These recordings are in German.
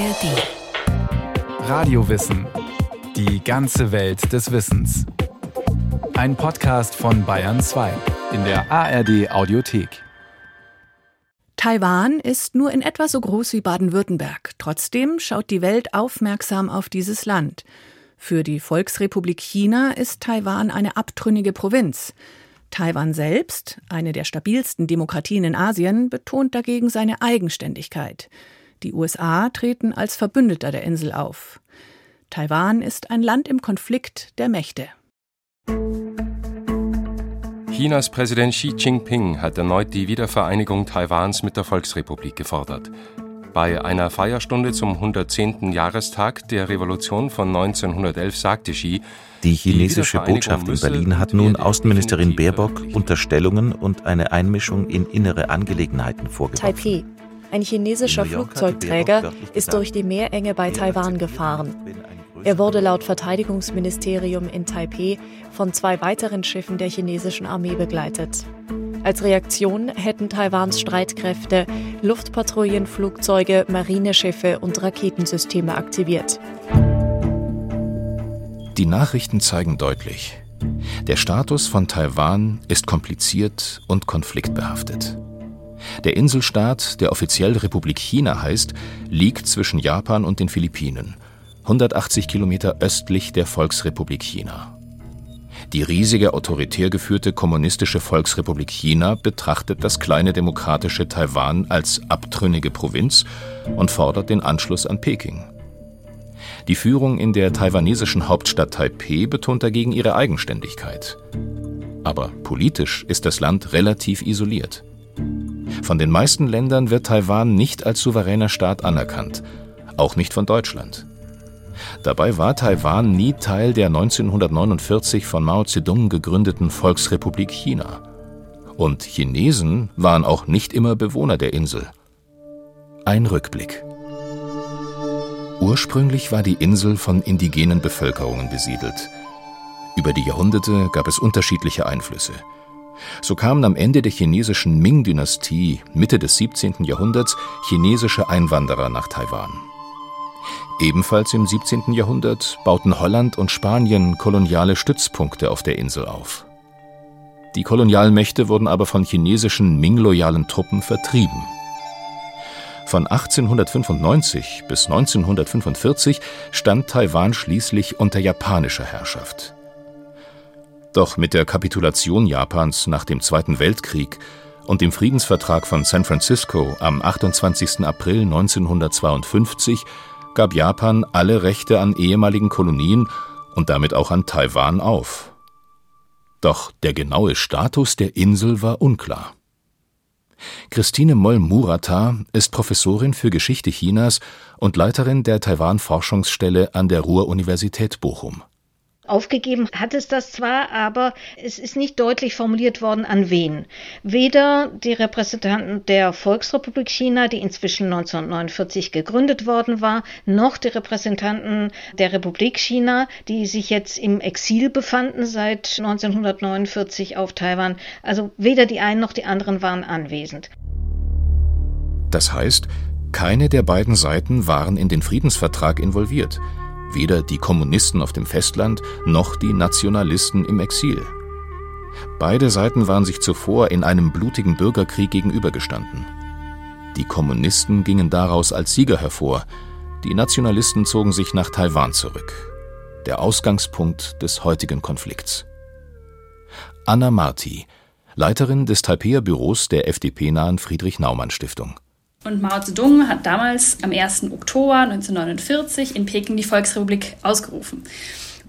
ARD. Radiowissen. Die ganze Welt des Wissens. Ein Podcast von Bayern 2 in der ARD Audiothek. Taiwan ist nur in etwa so groß wie Baden-Württemberg. Trotzdem schaut die Welt aufmerksam auf dieses Land. Für die Volksrepublik China ist Taiwan eine abtrünnige Provinz. Taiwan selbst, eine der stabilsten Demokratien in Asien, betont dagegen seine Eigenständigkeit. Die USA treten als Verbündeter der Insel auf. Taiwan ist ein Land im Konflikt der Mächte. Chinas Präsident Xi Jinping hat erneut die Wiedervereinigung Taiwans mit der Volksrepublik gefordert. Bei einer Feierstunde zum 110. Jahrestag der Revolution von 1911 sagte Xi, die chinesische Botschaft in Berlin hat nun Außenministerin Baerbock Unterstellungen und eine Einmischung in innere Angelegenheiten vorgeworfen. Taipei. Ein chinesischer Flugzeugträger ist durch die Meerenge bei Taiwan gefahren. Er wurde laut Verteidigungsministerium in Taipeh von zwei weiteren Schiffen der chinesischen Armee begleitet. Als Reaktion hätten Taiwans Streitkräfte Luftpatrouillenflugzeuge, Marineschiffe und Raketensysteme aktiviert. Die Nachrichten zeigen deutlich, der Status von Taiwan ist kompliziert und konfliktbehaftet. Der Inselstaat, der offiziell Republik China heißt, liegt zwischen Japan und den Philippinen, 180 Kilometer östlich der Volksrepublik China. Die riesige autoritär geführte kommunistische Volksrepublik China betrachtet das kleine demokratische Taiwan als abtrünnige Provinz und fordert den Anschluss an Peking. Die Führung in der taiwanesischen Hauptstadt Taipeh betont dagegen ihre Eigenständigkeit. Aber politisch ist das Land relativ isoliert. Von den meisten Ländern wird Taiwan nicht als souveräner Staat anerkannt, auch nicht von Deutschland. Dabei war Taiwan nie Teil der 1949 von Mao Zedong gegründeten Volksrepublik China. Und Chinesen waren auch nicht immer Bewohner der Insel. Ein Rückblick. Ursprünglich war die Insel von indigenen Bevölkerungen besiedelt. Über die Jahrhunderte gab es unterschiedliche Einflüsse. So kamen am Ende der chinesischen Ming-Dynastie Mitte des 17. Jahrhunderts chinesische Einwanderer nach Taiwan. Ebenfalls im 17. Jahrhundert bauten Holland und Spanien koloniale Stützpunkte auf der Insel auf. Die Kolonialmächte wurden aber von chinesischen Ming-loyalen Truppen vertrieben. Von 1895 bis 1945 stand Taiwan schließlich unter japanischer Herrschaft. Doch mit der Kapitulation Japans nach dem Zweiten Weltkrieg und dem Friedensvertrag von San Francisco am 28. April 1952 gab Japan alle Rechte an ehemaligen Kolonien und damit auch an Taiwan auf. Doch der genaue Status der Insel war unklar. Christine Moll-Murata ist Professorin für Geschichte Chinas und Leiterin der Taiwan-Forschungsstelle an der Ruhr-Universität Bochum. Aufgegeben hat es das zwar, aber es ist nicht deutlich formuliert worden, an wen. Weder die Repräsentanten der Volksrepublik China, die inzwischen 1949 gegründet worden war, noch die Repräsentanten der Republik China, die sich jetzt im Exil befanden seit 1949 auf Taiwan. Also weder die einen noch die anderen waren anwesend. Das heißt, keine der beiden Seiten waren in den Friedensvertrag involviert weder die Kommunisten auf dem Festland noch die Nationalisten im Exil. Beide Seiten waren sich zuvor in einem blutigen Bürgerkrieg gegenübergestanden. Die Kommunisten gingen daraus als Sieger hervor, die Nationalisten zogen sich nach Taiwan zurück. Der Ausgangspunkt des heutigen Konflikts. Anna Marti, Leiterin des Taipeher Büros der FDP-nahen Friedrich-Naumann-Stiftung. Und Mao Zedong hat damals am 1. Oktober 1949 in Peking die Volksrepublik ausgerufen.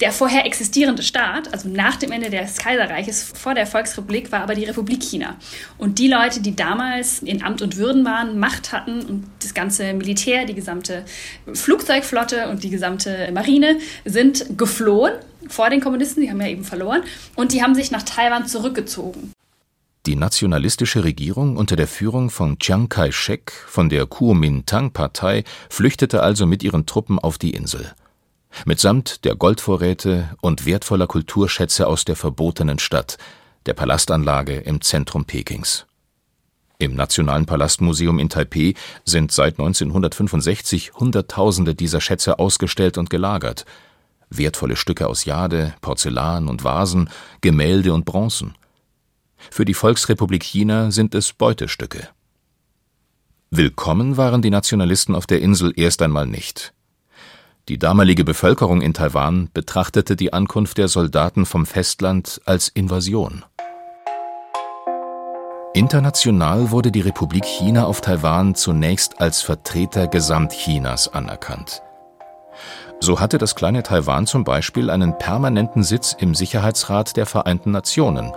Der vorher existierende Staat, also nach dem Ende des Kaiserreiches vor der Volksrepublik, war aber die Republik China. Und die Leute, die damals in Amt und Würden waren, Macht hatten und das ganze Militär, die gesamte Flugzeugflotte und die gesamte Marine sind geflohen vor den Kommunisten, die haben ja eben verloren, und die haben sich nach Taiwan zurückgezogen. Die nationalistische Regierung unter der Führung von Chiang Kai-shek von der Kuomintang-Partei flüchtete also mit ihren Truppen auf die Insel. Mitsamt der Goldvorräte und wertvoller Kulturschätze aus der verbotenen Stadt, der Palastanlage im Zentrum Pekings. Im Nationalen Palastmuseum in Taipeh sind seit 1965 Hunderttausende dieser Schätze ausgestellt und gelagert. Wertvolle Stücke aus Jade, Porzellan und Vasen, Gemälde und Bronzen. Für die Volksrepublik China sind es Beutestücke. Willkommen waren die Nationalisten auf der Insel erst einmal nicht. Die damalige Bevölkerung in Taiwan betrachtete die Ankunft der Soldaten vom Festland als Invasion. International wurde die Republik China auf Taiwan zunächst als Vertreter Gesamtchinas anerkannt. So hatte das kleine Taiwan zum Beispiel einen permanenten Sitz im Sicherheitsrat der Vereinten Nationen,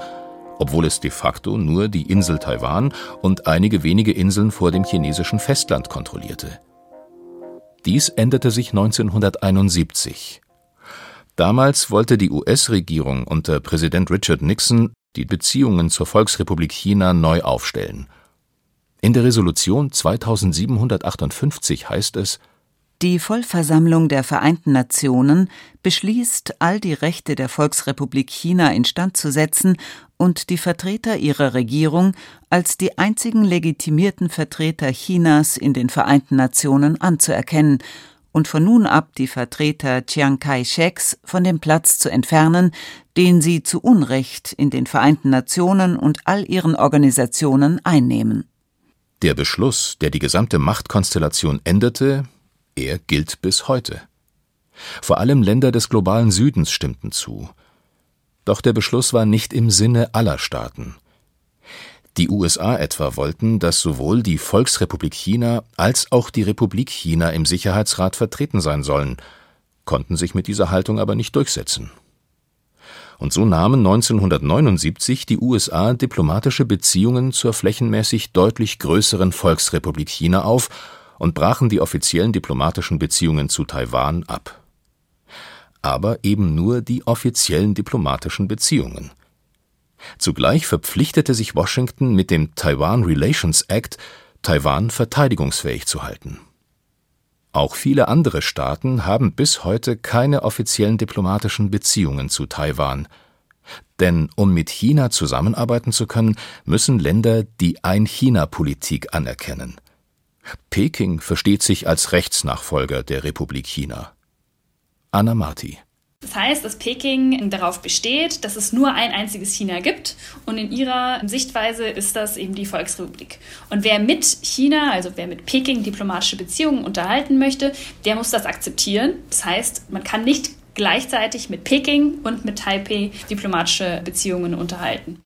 obwohl es de facto nur die Insel Taiwan und einige wenige Inseln vor dem chinesischen Festland kontrollierte. Dies änderte sich 1971. Damals wollte die US-Regierung unter Präsident Richard Nixon die Beziehungen zur Volksrepublik China neu aufstellen. In der Resolution 2758 heißt es Die Vollversammlung der Vereinten Nationen beschließt, all die Rechte der Volksrepublik China instand zu setzen und die Vertreter ihrer Regierung als die einzigen legitimierten Vertreter Chinas in den Vereinten Nationen anzuerkennen und von nun ab die Vertreter Chiang Kai-sheks von dem Platz zu entfernen, den sie zu Unrecht in den Vereinten Nationen und all ihren Organisationen einnehmen. Der Beschluss, der die gesamte Machtkonstellation änderte, er gilt bis heute. Vor allem Länder des globalen Südens stimmten zu. Doch der Beschluss war nicht im Sinne aller Staaten. Die USA etwa wollten, dass sowohl die Volksrepublik China als auch die Republik China im Sicherheitsrat vertreten sein sollen, konnten sich mit dieser Haltung aber nicht durchsetzen. Und so nahmen 1979 die USA diplomatische Beziehungen zur flächenmäßig deutlich größeren Volksrepublik China auf und brachen die offiziellen diplomatischen Beziehungen zu Taiwan ab. Aber eben nur die offiziellen diplomatischen Beziehungen – Zugleich verpflichtete sich Washington mit dem Taiwan Relations Act, Taiwan verteidigungsfähig zu halten. Auch viele andere Staaten haben bis heute keine offiziellen diplomatischen Beziehungen zu Taiwan. Denn um mit China zusammenarbeiten zu können, müssen Länder die Ein-China-Politik anerkennen. Peking versteht sich als Rechtsnachfolger der Republik China. Anna Marti das heißt, dass Peking darauf besteht, dass es nur ein einziges China gibt und in ihrer Sichtweise ist das eben die Volksrepublik. Und wer mit China, also wer mit Peking diplomatische Beziehungen unterhalten möchte, der muss das akzeptieren. Das heißt, man kann nicht gleichzeitig mit Peking und mit Taipei diplomatische Beziehungen unterhalten.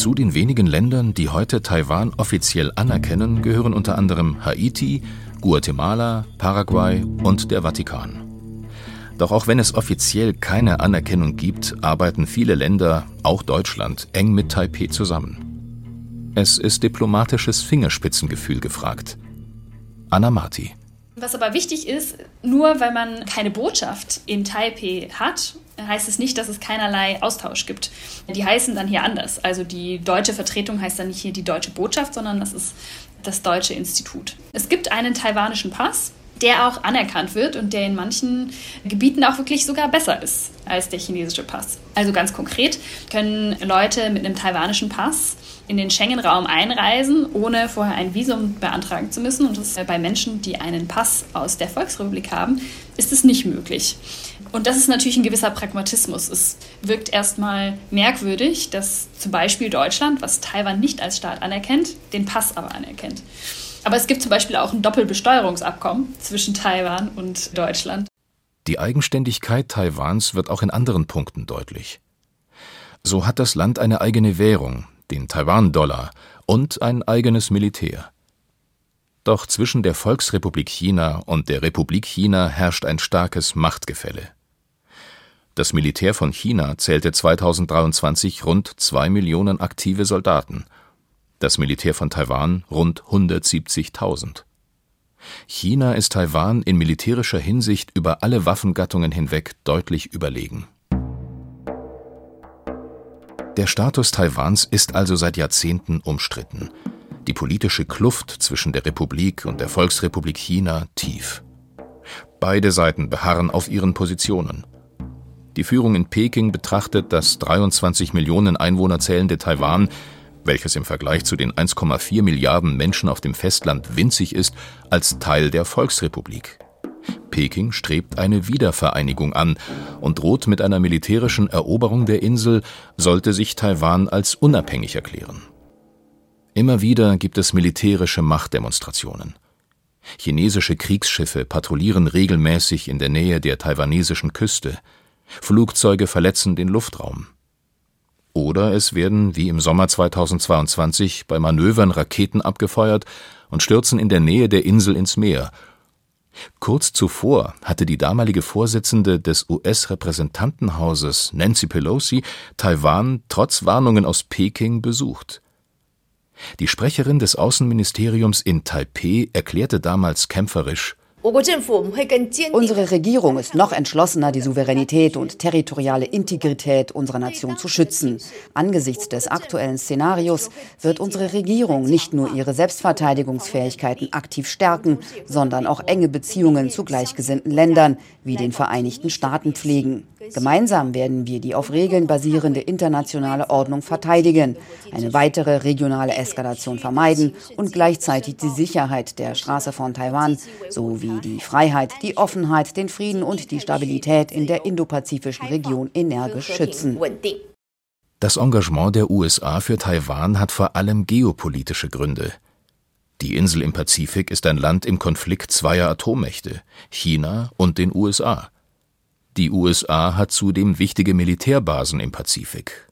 Zu den wenigen Ländern, die heute Taiwan offiziell anerkennen, gehören unter anderem Haiti, Guatemala, Paraguay und der Vatikan. Doch auch wenn es offiziell keine Anerkennung gibt, arbeiten viele Länder, auch Deutschland, eng mit Taipeh zusammen. Es ist diplomatisches Fingerspitzengefühl gefragt. Anna Marti. Was aber wichtig ist, nur weil man keine Botschaft in Taipei hat, heißt es nicht, dass es keinerlei Austausch gibt. Die heißen dann hier anders. Also die deutsche Vertretung heißt dann nicht hier die deutsche Botschaft, sondern das ist das deutsche Institut. Es gibt einen taiwanischen Pass, der auch anerkannt wird und der in manchen Gebieten auch wirklich sogar besser ist als der chinesische Pass. Also ganz konkret können Leute mit einem taiwanischen Pass in den Schengen-Raum einreisen, ohne vorher ein Visum beantragen zu müssen. Und das bei Menschen, die einen Pass aus der Volksrepublik haben, ist es nicht möglich. Und das ist natürlich ein gewisser Pragmatismus. Es wirkt erstmal merkwürdig, dass zum Beispiel Deutschland, was Taiwan nicht als Staat anerkennt, den Pass aber anerkennt. Aber es gibt zum Beispiel auch ein Doppelbesteuerungsabkommen zwischen Taiwan und Deutschland. Die Eigenständigkeit Taiwans wird auch in anderen Punkten deutlich. So hat das Land eine eigene Währung, den Taiwan-Dollar, und ein eigenes Militär. Doch zwischen der Volksrepublik China und der Republik China herrscht ein starkes Machtgefälle. Das Militär von China zählte 2023 rund zwei Millionen aktive Soldaten – das Militär von Taiwan rund 170.000. China ist Taiwan in militärischer Hinsicht über alle Waffengattungen hinweg deutlich überlegen. Der Status Taiwans ist also seit Jahrzehnten umstritten. Die politische Kluft zwischen der Republik und der Volksrepublik China tief. Beide Seiten beharren auf ihren Positionen. Die Führung in Peking betrachtet das 23 Millionen Einwohner zählende Taiwan welches im Vergleich zu den 1,4 Milliarden Menschen auf dem Festland winzig ist, als Teil der Volksrepublik. Peking strebt eine Wiedervereinigung an und droht mit einer militärischen Eroberung der Insel, sollte sich Taiwan als unabhängig erklären. Immer wieder gibt es militärische Machtdemonstrationen. Chinesische Kriegsschiffe patrouillieren regelmäßig in der Nähe der taiwanesischen Küste. Flugzeuge verletzen den Luftraum. Oder es werden, wie im Sommer 2022, bei Manövern Raketen abgefeuert und stürzen in der Nähe der Insel ins Meer. Kurz zuvor hatte die damalige Vorsitzende des US-Repräsentantenhauses Nancy Pelosi Taiwan trotz Warnungen aus Peking besucht. Die Sprecherin des Außenministeriums in Taipeh erklärte damals kämpferisch Unsere Regierung ist noch entschlossener, die Souveränität und territoriale Integrität unserer Nation zu schützen. Angesichts des aktuellen Szenarios wird unsere Regierung nicht nur ihre Selbstverteidigungsfähigkeiten aktiv stärken, sondern auch enge Beziehungen zu gleichgesinnten Ländern wie den Vereinigten Staaten pflegen. Gemeinsam werden wir die auf Regeln basierende internationale Ordnung verteidigen, eine weitere regionale Eskalation vermeiden und gleichzeitig die Sicherheit der Straße von Taiwan sowie die die Freiheit, die Offenheit, den Frieden und die Stabilität in der indopazifischen Region energisch schützen. Das Engagement der USA für Taiwan hat vor allem geopolitische Gründe. Die Insel im Pazifik ist ein Land im Konflikt zweier Atommächte, China und den USA. Die USA hat zudem wichtige Militärbasen im Pazifik.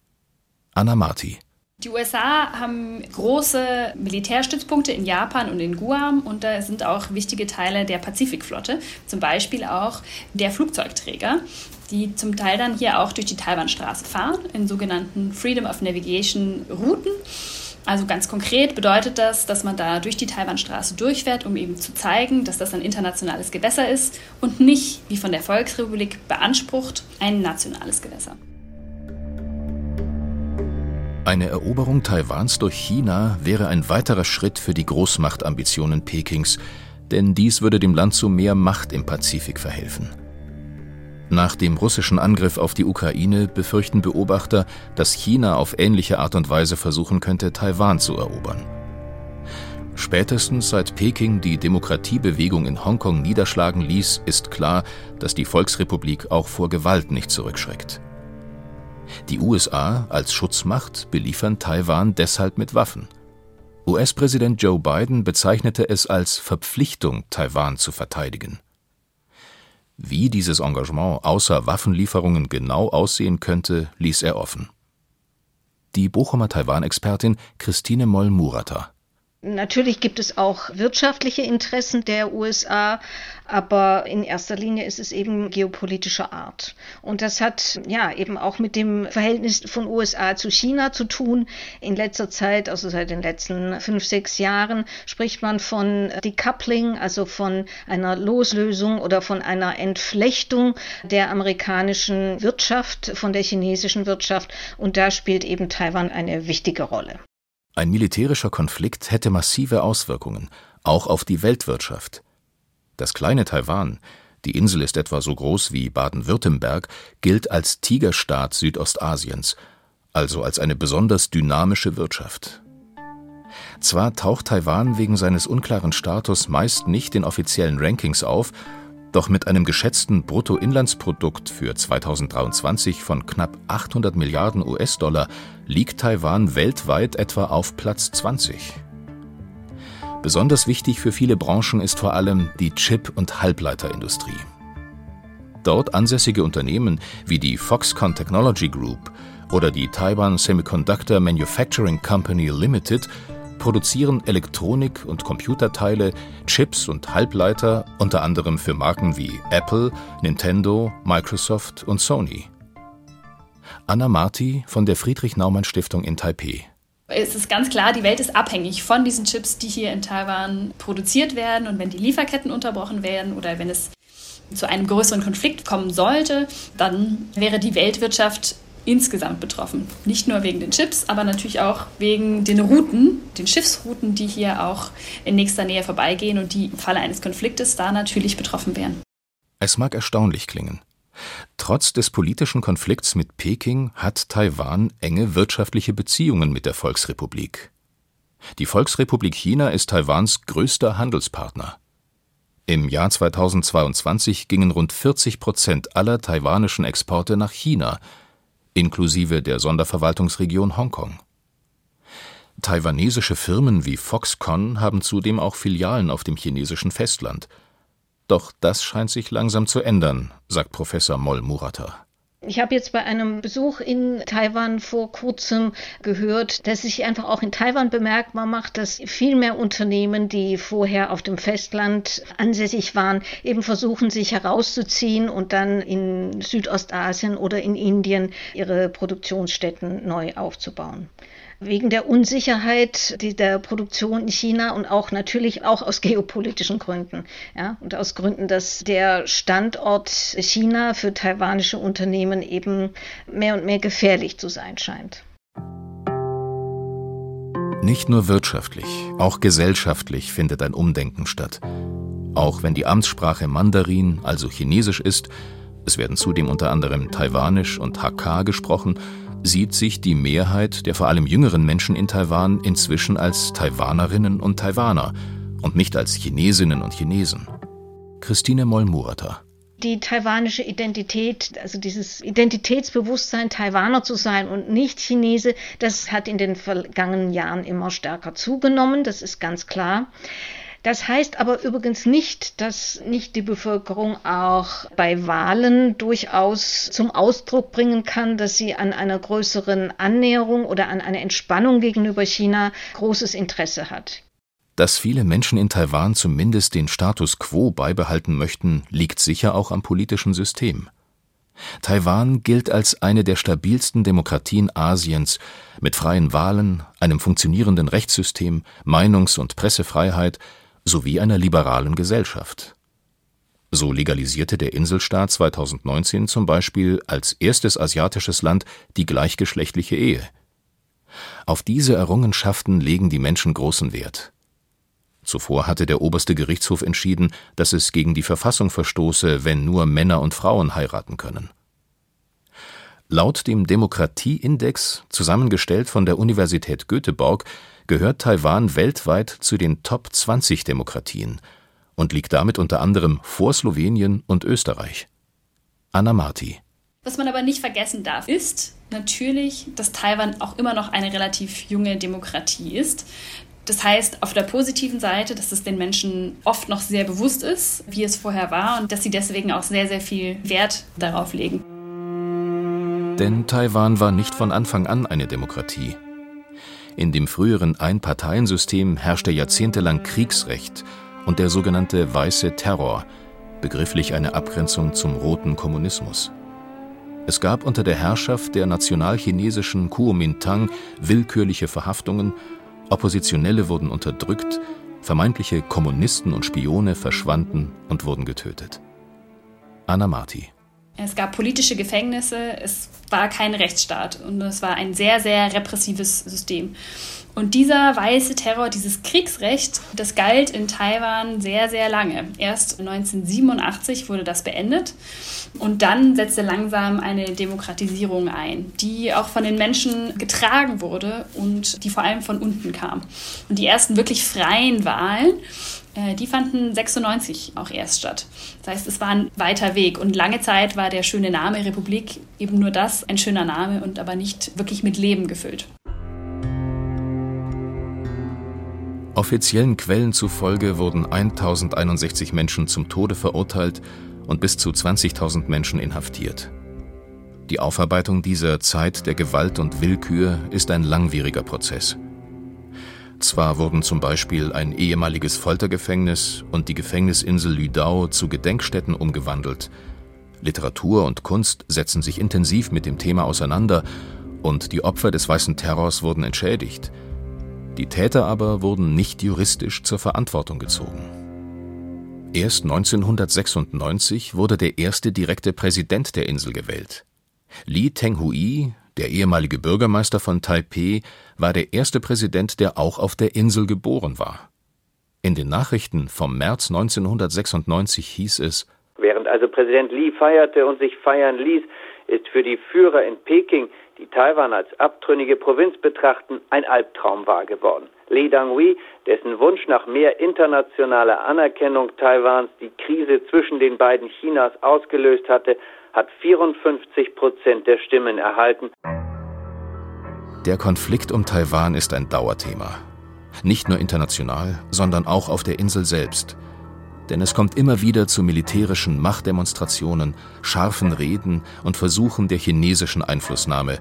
Anna Marti die USA haben große Militärstützpunkte in Japan und in Guam und da sind auch wichtige Teile der Pazifikflotte, zum Beispiel auch der Flugzeugträger, die zum Teil dann hier auch durch die Taiwanstraße fahren, in sogenannten Freedom of Navigation Routen. Also ganz konkret bedeutet das, dass man da durch die Taiwanstraße durchfährt, um eben zu zeigen, dass das ein internationales Gewässer ist und nicht, wie von der Volksrepublik beansprucht, ein nationales Gewässer. Eine Eroberung Taiwans durch China wäre ein weiterer Schritt für die Großmachtambitionen Pekings, denn dies würde dem Land zu mehr Macht im Pazifik verhelfen. Nach dem russischen Angriff auf die Ukraine befürchten Beobachter, dass China auf ähnliche Art und Weise versuchen könnte, Taiwan zu erobern. Spätestens seit Peking die Demokratiebewegung in Hongkong niederschlagen ließ, ist klar, dass die Volksrepublik auch vor Gewalt nicht zurückschreckt. Die USA als Schutzmacht beliefern Taiwan deshalb mit Waffen. US-Präsident Joe Biden bezeichnete es als Verpflichtung, Taiwan zu verteidigen. Wie dieses Engagement außer Waffenlieferungen genau aussehen könnte, ließ er offen. Die Bochumer Taiwan-Expertin Christine Moll-Murata Natürlich gibt es auch wirtschaftliche Interessen der USA, aber in erster Linie ist es eben geopolitischer Art. Und das hat ja eben auch mit dem Verhältnis von USA zu China zu tun. In letzter Zeit, also seit den letzten fünf, sechs Jahren, spricht man von Decoupling, also von einer Loslösung oder von einer Entflechtung der amerikanischen Wirtschaft von der chinesischen Wirtschaft. Und da spielt eben Taiwan eine wichtige Rolle. Ein militärischer Konflikt hätte massive Auswirkungen, auch auf die Weltwirtschaft. Das kleine Taiwan, die Insel ist etwa so groß wie Baden-Württemberg, gilt als Tigerstaat Südostasiens, also als eine besonders dynamische Wirtschaft. Zwar taucht Taiwan wegen seines unklaren Status meist nicht in offiziellen Rankings auf, doch mit einem geschätzten Bruttoinlandsprodukt für 2023 von knapp 800 Milliarden US-Dollar liegt Taiwan weltweit etwa auf Platz 20. Besonders wichtig für viele Branchen ist vor allem die Chip- und Halbleiterindustrie. Dort ansässige Unternehmen wie die Foxconn Technology Group oder die Taiwan Semiconductor Manufacturing Company Limited produzieren Elektronik- und Computerteile, Chips und Halbleiter unter anderem für Marken wie Apple, Nintendo, Microsoft und Sony. Anna Marti von der Friedrich-Naumann-Stiftung in Taipeh. Es ist ganz klar, die Welt ist abhängig von diesen Chips, die hier in Taiwan produziert werden. Und wenn die Lieferketten unterbrochen werden oder wenn es zu einem größeren Konflikt kommen sollte, dann wäre die Weltwirtschaft insgesamt betroffen. Nicht nur wegen den Chips, aber natürlich auch wegen den Routen, den Schiffsrouten, die hier auch in nächster Nähe vorbeigehen und die im Falle eines Konfliktes da natürlich betroffen wären. Es mag erstaunlich klingen, Trotz des politischen Konflikts mit Peking hat Taiwan enge wirtschaftliche Beziehungen mit der Volksrepublik. Die Volksrepublik China ist Taiwans größter Handelspartner. Im Jahr 2022 gingen rund 40 Prozent aller taiwanischen Exporte nach China, inklusive der Sonderverwaltungsregion Hongkong. Taiwanesische Firmen wie Foxconn haben zudem auch Filialen auf dem chinesischen Festland – doch das scheint sich langsam zu ändern, sagt Professor Moll Murata. Ich habe jetzt bei einem Besuch in Taiwan vor kurzem gehört, dass sich einfach auch in Taiwan bemerkbar macht, dass viel mehr Unternehmen, die vorher auf dem Festland ansässig waren, eben versuchen, sich herauszuziehen und dann in Südostasien oder in Indien ihre Produktionsstätten neu aufzubauen wegen der Unsicherheit der Produktion in China und auch natürlich auch aus geopolitischen Gründen. Ja, und aus Gründen, dass der Standort China für taiwanische Unternehmen eben mehr und mehr gefährlich zu sein scheint. Nicht nur wirtschaftlich, auch gesellschaftlich findet ein Umdenken statt. Auch wenn die Amtssprache Mandarin, also Chinesisch ist, es werden zudem unter anderem Taiwanisch und Hakka gesprochen, sieht sich die Mehrheit der vor allem jüngeren Menschen in Taiwan inzwischen als Taiwanerinnen und Taiwaner und nicht als Chinesinnen und Chinesen. Christine Moll-Murata die taiwanische Identität, also dieses Identitätsbewusstsein, Taiwaner zu sein und nicht Chinese, das hat in den vergangenen Jahren immer stärker zugenommen, das ist ganz klar. Das heißt aber übrigens nicht, dass nicht die Bevölkerung auch bei Wahlen durchaus zum Ausdruck bringen kann, dass sie an einer größeren Annäherung oder an einer Entspannung gegenüber China großes Interesse hat. Dass viele Menschen in Taiwan zumindest den Status quo beibehalten möchten, liegt sicher auch am politischen System. Taiwan gilt als eine der stabilsten Demokratien Asiens mit freien Wahlen, einem funktionierenden Rechtssystem, Meinungs- und Pressefreiheit sowie einer liberalen Gesellschaft. So legalisierte der Inselstaat 2019 zum Beispiel als erstes asiatisches Land die gleichgeschlechtliche Ehe. Auf diese Errungenschaften legen die Menschen großen Wert. Zuvor hatte der oberste Gerichtshof entschieden, dass es gegen die Verfassung verstoße, wenn nur Männer und Frauen heiraten können. Laut dem Demokratieindex, zusammengestellt von der Universität Göteborg, gehört Taiwan weltweit zu den Top 20 Demokratien und liegt damit unter anderem vor Slowenien und Österreich. Anna Marti. Was man aber nicht vergessen darf, ist natürlich, dass Taiwan auch immer noch eine relativ junge Demokratie ist. Das heißt, auf der positiven Seite, dass es den Menschen oft noch sehr bewusst ist, wie es vorher war und dass sie deswegen auch sehr, sehr viel Wert darauf legen. Denn Taiwan war nicht von Anfang an eine Demokratie. In dem früheren Einparteiensystem herrschte jahrzehntelang Kriegsrecht und der sogenannte Weiße Terror, begrifflich eine Abgrenzung zum roten Kommunismus. Es gab unter der Herrschaft der nationalchinesischen Kuomintang willkürliche Verhaftungen, Oppositionelle wurden unterdrückt, vermeintliche Kommunisten und Spione verschwanden und wurden getötet. Anna Marti es gab politische Gefängnisse, es war kein Rechtsstaat und es war ein sehr, sehr repressives System. Und dieser weiße Terror, dieses Kriegsrecht, das galt in Taiwan sehr, sehr lange. Erst 1987 wurde das beendet und dann setzte langsam eine Demokratisierung ein, die auch von den Menschen getragen wurde und die vor allem von unten kam. Und die ersten wirklich freien Wahlen äh, die fanden 96 auch erst statt. Das heißt, es war ein weiter Weg und lange Zeit war der schöne Name Republik eben nur das, ein schöner Name und aber nicht wirklich mit Leben gefüllt. Offiziellen Quellen zufolge wurden 1061 Menschen zum Tode verurteilt und bis zu 20.000 Menschen inhaftiert. Die Aufarbeitung dieser Zeit der Gewalt und Willkür ist ein langwieriger Prozess. Zwar wurden zum Beispiel ein ehemaliges Foltergefängnis und die Gefängnisinsel Lüdau zu Gedenkstätten umgewandelt. Literatur und Kunst setzen sich intensiv mit dem Thema auseinander und die Opfer des weißen Terrors wurden entschädigt. Die Täter aber wurden nicht juristisch zur Verantwortung gezogen. Erst 1996 wurde der erste direkte Präsident der Insel gewählt. Li Tenghui, der ehemalige Bürgermeister von Taipeh war der erste Präsident, der auch auf der Insel geboren war. In den Nachrichten vom März 1996 hieß es: Während also Präsident Lee feierte und sich feiern ließ, ist für die Führer in Peking, die Taiwan als abtrünnige Provinz betrachten, ein Albtraum wahr geworden. Lee Dang-hui, dessen Wunsch nach mehr internationaler Anerkennung Taiwans die Krise zwischen den beiden Chinas ausgelöst hatte, hat 54 Prozent der Stimmen erhalten. Der Konflikt um Taiwan ist ein Dauerthema. Nicht nur international, sondern auch auf der Insel selbst. Denn es kommt immer wieder zu militärischen Machtdemonstrationen, scharfen Reden und Versuchen der chinesischen Einflussnahme,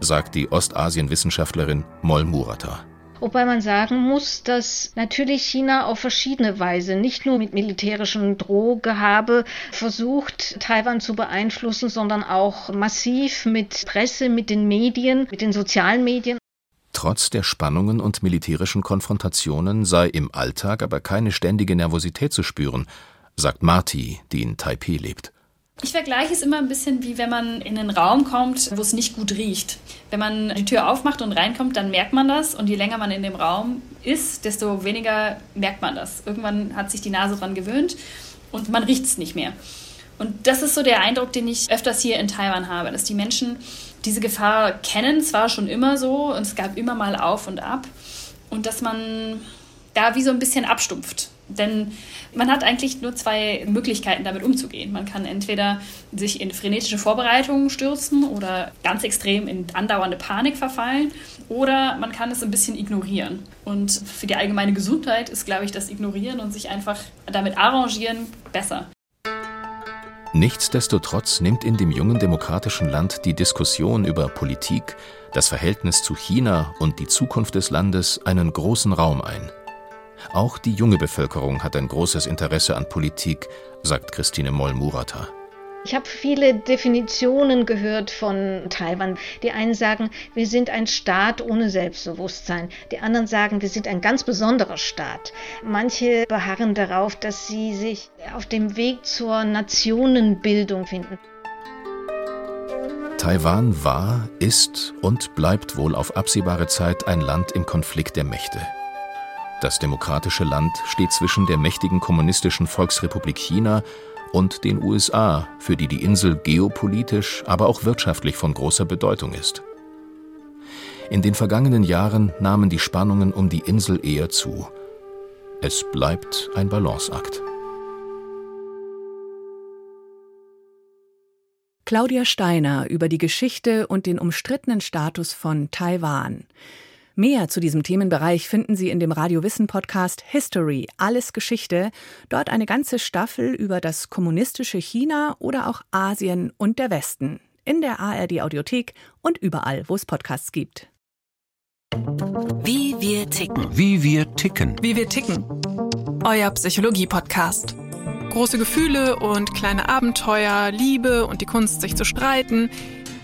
sagt die Ostasien-Wissenschaftlerin Moll Murata. Wobei man sagen muss, dass natürlich China auf verschiedene Weise, nicht nur mit militärischem Drohgehabe, versucht, Taiwan zu beeinflussen, sondern auch massiv mit Presse, mit den Medien, mit den sozialen Medien. Trotz der Spannungen und militärischen Konfrontationen sei im Alltag aber keine ständige Nervosität zu spüren, sagt Marty, die in Taipeh lebt. Ich vergleiche es immer ein bisschen wie wenn man in einen Raum kommt, wo es nicht gut riecht. Wenn man die Tür aufmacht und reinkommt, dann merkt man das und je länger man in dem Raum ist, desto weniger merkt man das. Irgendwann hat sich die Nase dran gewöhnt und man riecht es nicht mehr. Und das ist so der Eindruck, den ich öfters hier in Taiwan habe, dass die Menschen diese Gefahr kennen, zwar schon immer so und es gab immer mal auf und ab und dass man da wie so ein bisschen abstumpft. Denn man hat eigentlich nur zwei Möglichkeiten, damit umzugehen. Man kann entweder sich in frenetische Vorbereitungen stürzen oder ganz extrem in andauernde Panik verfallen oder man kann es ein bisschen ignorieren. Und für die allgemeine Gesundheit ist, glaube ich, das Ignorieren und sich einfach damit arrangieren besser. Nichtsdestotrotz nimmt in dem jungen demokratischen Land die Diskussion über Politik, das Verhältnis zu China und die Zukunft des Landes einen großen Raum ein. Auch die junge Bevölkerung hat ein großes Interesse an Politik, sagt Christine Moll-Murata. Ich habe viele Definitionen gehört von Taiwan. Die einen sagen, wir sind ein Staat ohne Selbstbewusstsein. Die anderen sagen, wir sind ein ganz besonderer Staat. Manche beharren darauf, dass sie sich auf dem Weg zur Nationenbildung finden. Taiwan war, ist und bleibt wohl auf absehbare Zeit ein Land im Konflikt der Mächte. Das demokratische Land steht zwischen der mächtigen kommunistischen Volksrepublik China und den USA, für die die Insel geopolitisch, aber auch wirtschaftlich von großer Bedeutung ist. In den vergangenen Jahren nahmen die Spannungen um die Insel eher zu. Es bleibt ein Balanceakt. Claudia Steiner über die Geschichte und den umstrittenen Status von Taiwan. Mehr zu diesem Themenbereich finden Sie in dem Radio Wissen Podcast History, alles Geschichte. Dort eine ganze Staffel über das kommunistische China oder auch Asien und der Westen. In der ARD Audiothek und überall, wo es Podcasts gibt. Wie wir ticken. Wie wir ticken. Wie wir ticken. Euer Psychologie-Podcast. Große Gefühle und kleine Abenteuer, Liebe und die Kunst, sich zu streiten –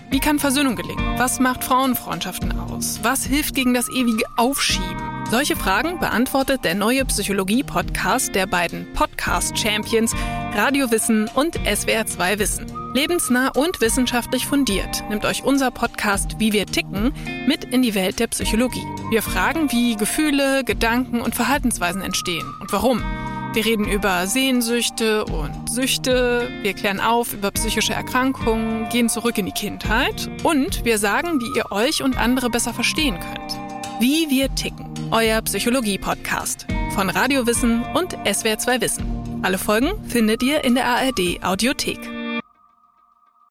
wie kann Versöhnung gelingen? Was macht Frauenfreundschaften aus? Was hilft gegen das ewige Aufschieben? Solche Fragen beantwortet der neue Psychologie-Podcast der beiden Podcast-Champions Radio Wissen und SWR2 Wissen. Lebensnah und wissenschaftlich fundiert nimmt euch unser Podcast Wie wir ticken mit in die Welt der Psychologie. Wir fragen, wie Gefühle, Gedanken und Verhaltensweisen entstehen und warum. Wir reden über Sehnsüchte und Süchte, wir klären auf über psychische Erkrankungen, gehen zurück in die Kindheit und wir sagen, wie ihr euch und andere besser verstehen könnt. Wie wir ticken. Euer Psychologie-Podcast von Radiowissen und SWR2 Wissen. Alle Folgen findet ihr in der ARD Audiothek.